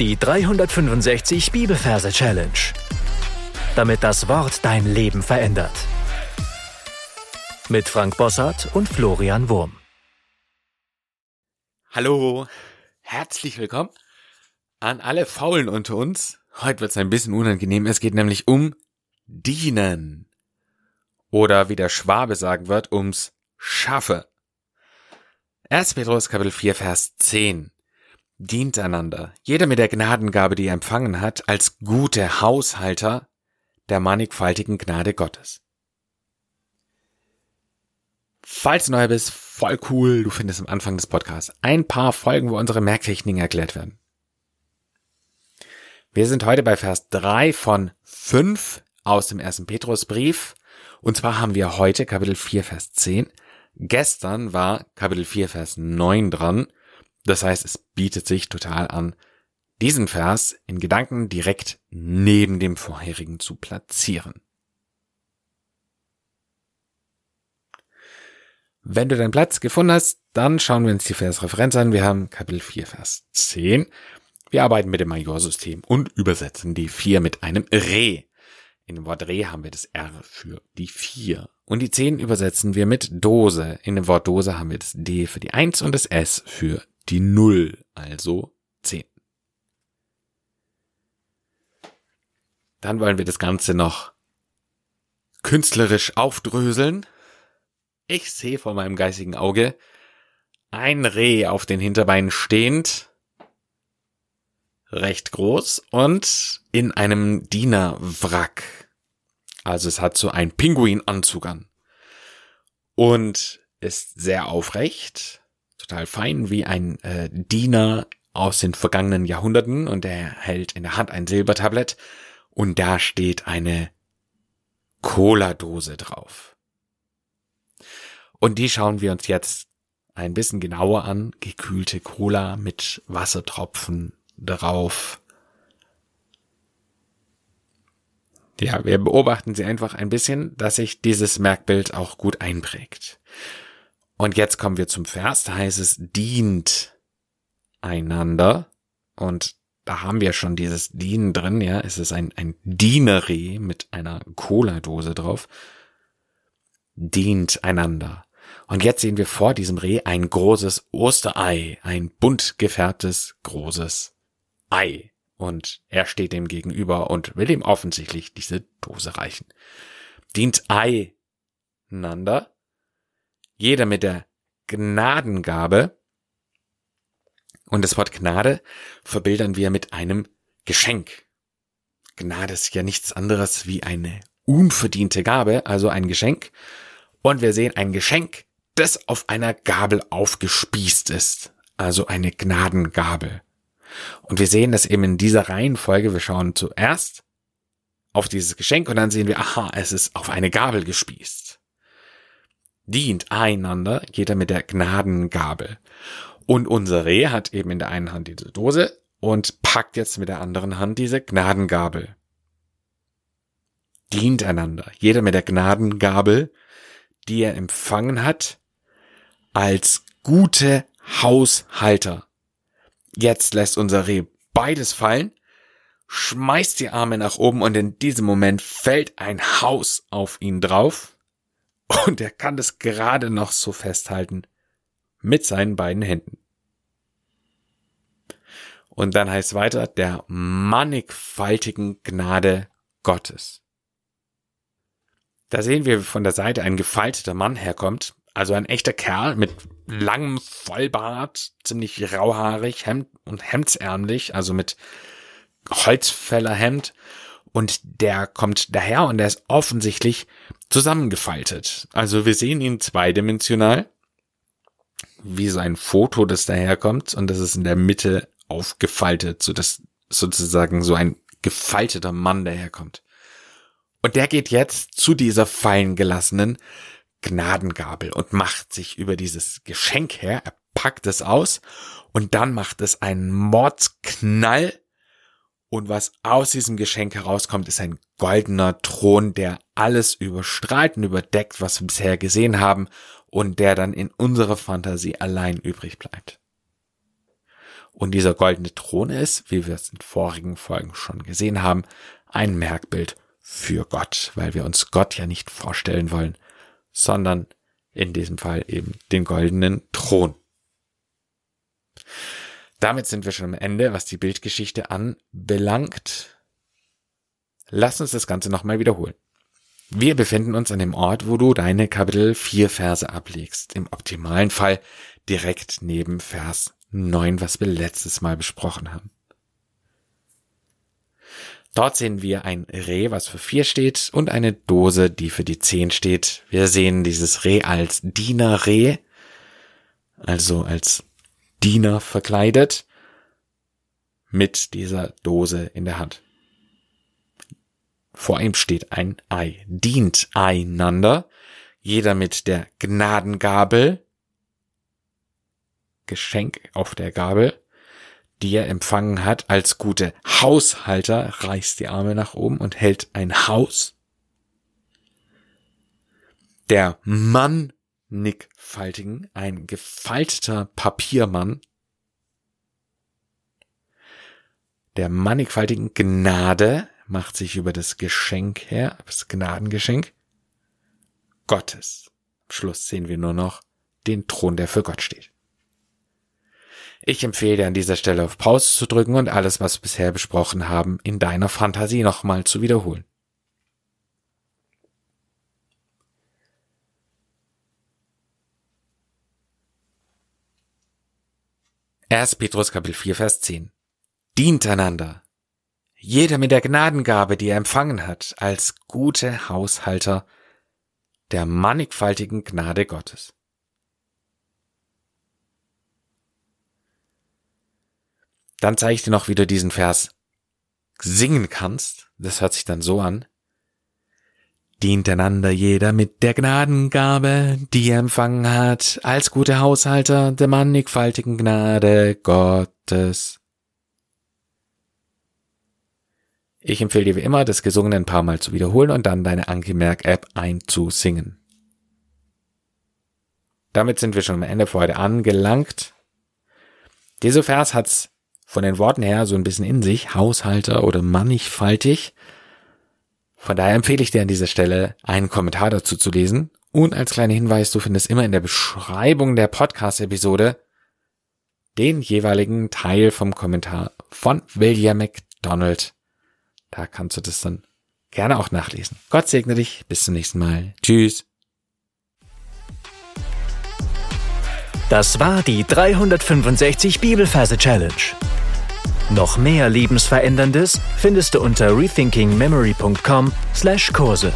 Die 365 Bibelverse Challenge. Damit das Wort dein Leben verändert. Mit Frank Bossart und Florian Wurm. Hallo, herzlich willkommen an alle Faulen unter uns. Heute wird es ein bisschen unangenehm. Es geht nämlich um Dienen. Oder wie der Schwabe sagen wird, ums Schaffe. 1. Petrus Kapitel 4 Vers 10 dient einander, jeder mit der Gnadengabe, die er empfangen hat, als gute Haushalter der mannigfaltigen Gnade Gottes. Falls du neu bist, voll cool, du findest am Anfang des Podcasts ein paar Folgen, wo unsere Merktechniken erklärt werden. Wir sind heute bei Vers 3 von 5 aus dem ersten Petrusbrief. Und zwar haben wir heute Kapitel 4, Vers 10. Gestern war Kapitel 4, Vers 9 dran. Das heißt, es bietet sich total an, diesen Vers in Gedanken direkt neben dem vorherigen zu platzieren. Wenn du deinen Platz gefunden hast, dann schauen wir uns die Versreferenz an. Wir haben Kapitel 4, Vers 10. Wir arbeiten mit dem Majorsystem und übersetzen die 4 mit einem Re. In dem Wort Re haben wir das R für die 4. Und die 10 übersetzen wir mit Dose. In dem Wort Dose haben wir das D für die 1 und das S für die Null, also 10. Dann wollen wir das Ganze noch künstlerisch aufdröseln. Ich sehe vor meinem geistigen Auge ein Reh auf den Hinterbeinen stehend, recht groß und in einem Dienerwrack. Also es hat so einen Pinguinanzug an und ist sehr aufrecht total fein, wie ein äh, Diener aus den vergangenen Jahrhunderten und er hält in der Hand ein Silbertablett und da steht eine Cola-Dose drauf. Und die schauen wir uns jetzt ein bisschen genauer an. Gekühlte Cola mit Wassertropfen drauf. Ja, wir beobachten sie einfach ein bisschen, dass sich dieses Merkbild auch gut einprägt. Und jetzt kommen wir zum Vers, da heißt es dient einander. Und da haben wir schon dieses Dienen drin, ja. Es ist ein, ein Dienere mit einer Cola-Dose drauf. Dient einander. Und jetzt sehen wir vor diesem Reh ein großes Osterei, ein bunt gefärbtes großes Ei. Und er steht dem gegenüber und will ihm offensichtlich diese Dose reichen. Dient einander jeder mit der Gnadengabe. Und das Wort Gnade verbildern wir mit einem Geschenk. Gnade ist ja nichts anderes wie eine unverdiente Gabe, also ein Geschenk. Und wir sehen ein Geschenk, das auf einer Gabel aufgespießt ist, also eine Gnadengabel. Und wir sehen das eben in dieser Reihenfolge. Wir schauen zuerst auf dieses Geschenk und dann sehen wir, aha, es ist auf eine Gabel gespießt dient einander, jeder mit der Gnadengabel. Und unser Reh hat eben in der einen Hand diese Dose und packt jetzt mit der anderen Hand diese Gnadengabel. Dient einander, jeder mit der Gnadengabel, die er empfangen hat, als gute Haushalter. Jetzt lässt unser Reh beides fallen, schmeißt die Arme nach oben und in diesem Moment fällt ein Haus auf ihn drauf und er kann es gerade noch so festhalten mit seinen beiden Händen. Und dann heißt weiter der mannigfaltigen Gnade Gottes. Da sehen wir von der Seite ein gefalteter Mann herkommt, also ein echter Kerl mit langem Vollbart, ziemlich rauhaarig, Hemd und hemdsärmlich, also mit Holzfällerhemd und der kommt daher und der ist offensichtlich zusammengefaltet. Also wir sehen ihn zweidimensional, wie so ein Foto, das daherkommt und das ist in der Mitte aufgefaltet, so dass sozusagen so ein gefalteter Mann daherkommt. Und der geht jetzt zu dieser fallen gelassenen Gnadengabel und macht sich über dieses Geschenk her, er packt es aus und dann macht es einen Mordsknall und was aus diesem Geschenk herauskommt, ist ein goldener Thron, der alles überstrahlt und überdeckt, was wir bisher gesehen haben und der dann in unserer Fantasie allein übrig bleibt. Und dieser goldene Thron ist, wie wir es in vorigen Folgen schon gesehen haben, ein Merkbild für Gott, weil wir uns Gott ja nicht vorstellen wollen, sondern in diesem Fall eben den goldenen Thron. Damit sind wir schon am Ende, was die Bildgeschichte anbelangt. Lass uns das Ganze nochmal wiederholen. Wir befinden uns an dem Ort, wo du deine Kapitel 4 Verse ablegst. Im optimalen Fall direkt neben Vers 9, was wir letztes Mal besprochen haben. Dort sehen wir ein Reh, was für vier steht, und eine Dose, die für die zehn steht. Wir sehen dieses Reh als Dienerreh, also als Diener verkleidet, mit dieser Dose in der Hand. Vor ihm steht ein Ei, dient einander, jeder mit der Gnadengabel, Geschenk auf der Gabel, die er empfangen hat als gute Haushalter, reißt die Arme nach oben und hält ein Haus. Der mannigfaltigen, ein gefalteter Papiermann, der mannigfaltigen Gnade macht sich über das Geschenk her, das Gnadengeschenk Gottes. Am Schluss sehen wir nur noch den Thron, der für Gott steht. Ich empfehle dir an dieser Stelle auf Pause zu drücken und alles, was wir bisher besprochen haben, in deiner Fantasie nochmal zu wiederholen. Erst Petrus Kapitel 4 Vers 10. Dient einander. Jeder mit der Gnadengabe, die er empfangen hat, als gute Haushalter der mannigfaltigen Gnade Gottes. Dann zeige ich dir noch, wie du diesen Vers singen kannst. Das hört sich dann so an. Dient einander jeder mit der Gnadengabe, die er empfangen hat, als gute Haushalter der mannigfaltigen Gnade Gottes. Ich empfehle dir wie immer, das Gesungene ein paar Mal zu wiederholen und dann deine Angemerk-App einzusingen. Damit sind wir schon am Ende für heute angelangt. Dieser Vers hat's von den Worten her so ein bisschen in sich, Haushalter oder mannigfaltig. Von daher empfehle ich dir an dieser Stelle, einen Kommentar dazu zu lesen. Und als kleiner Hinweis, du findest immer in der Beschreibung der Podcast-Episode den jeweiligen Teil vom Kommentar von William McDonald. Da kannst du das dann gerne auch nachlesen. Gott segne dich. Bis zum nächsten Mal. Tschüss. Das war die 365 Bibelferse Challenge. Noch mehr Lebensveränderndes findest du unter rethinkingmemory.com/Kurse.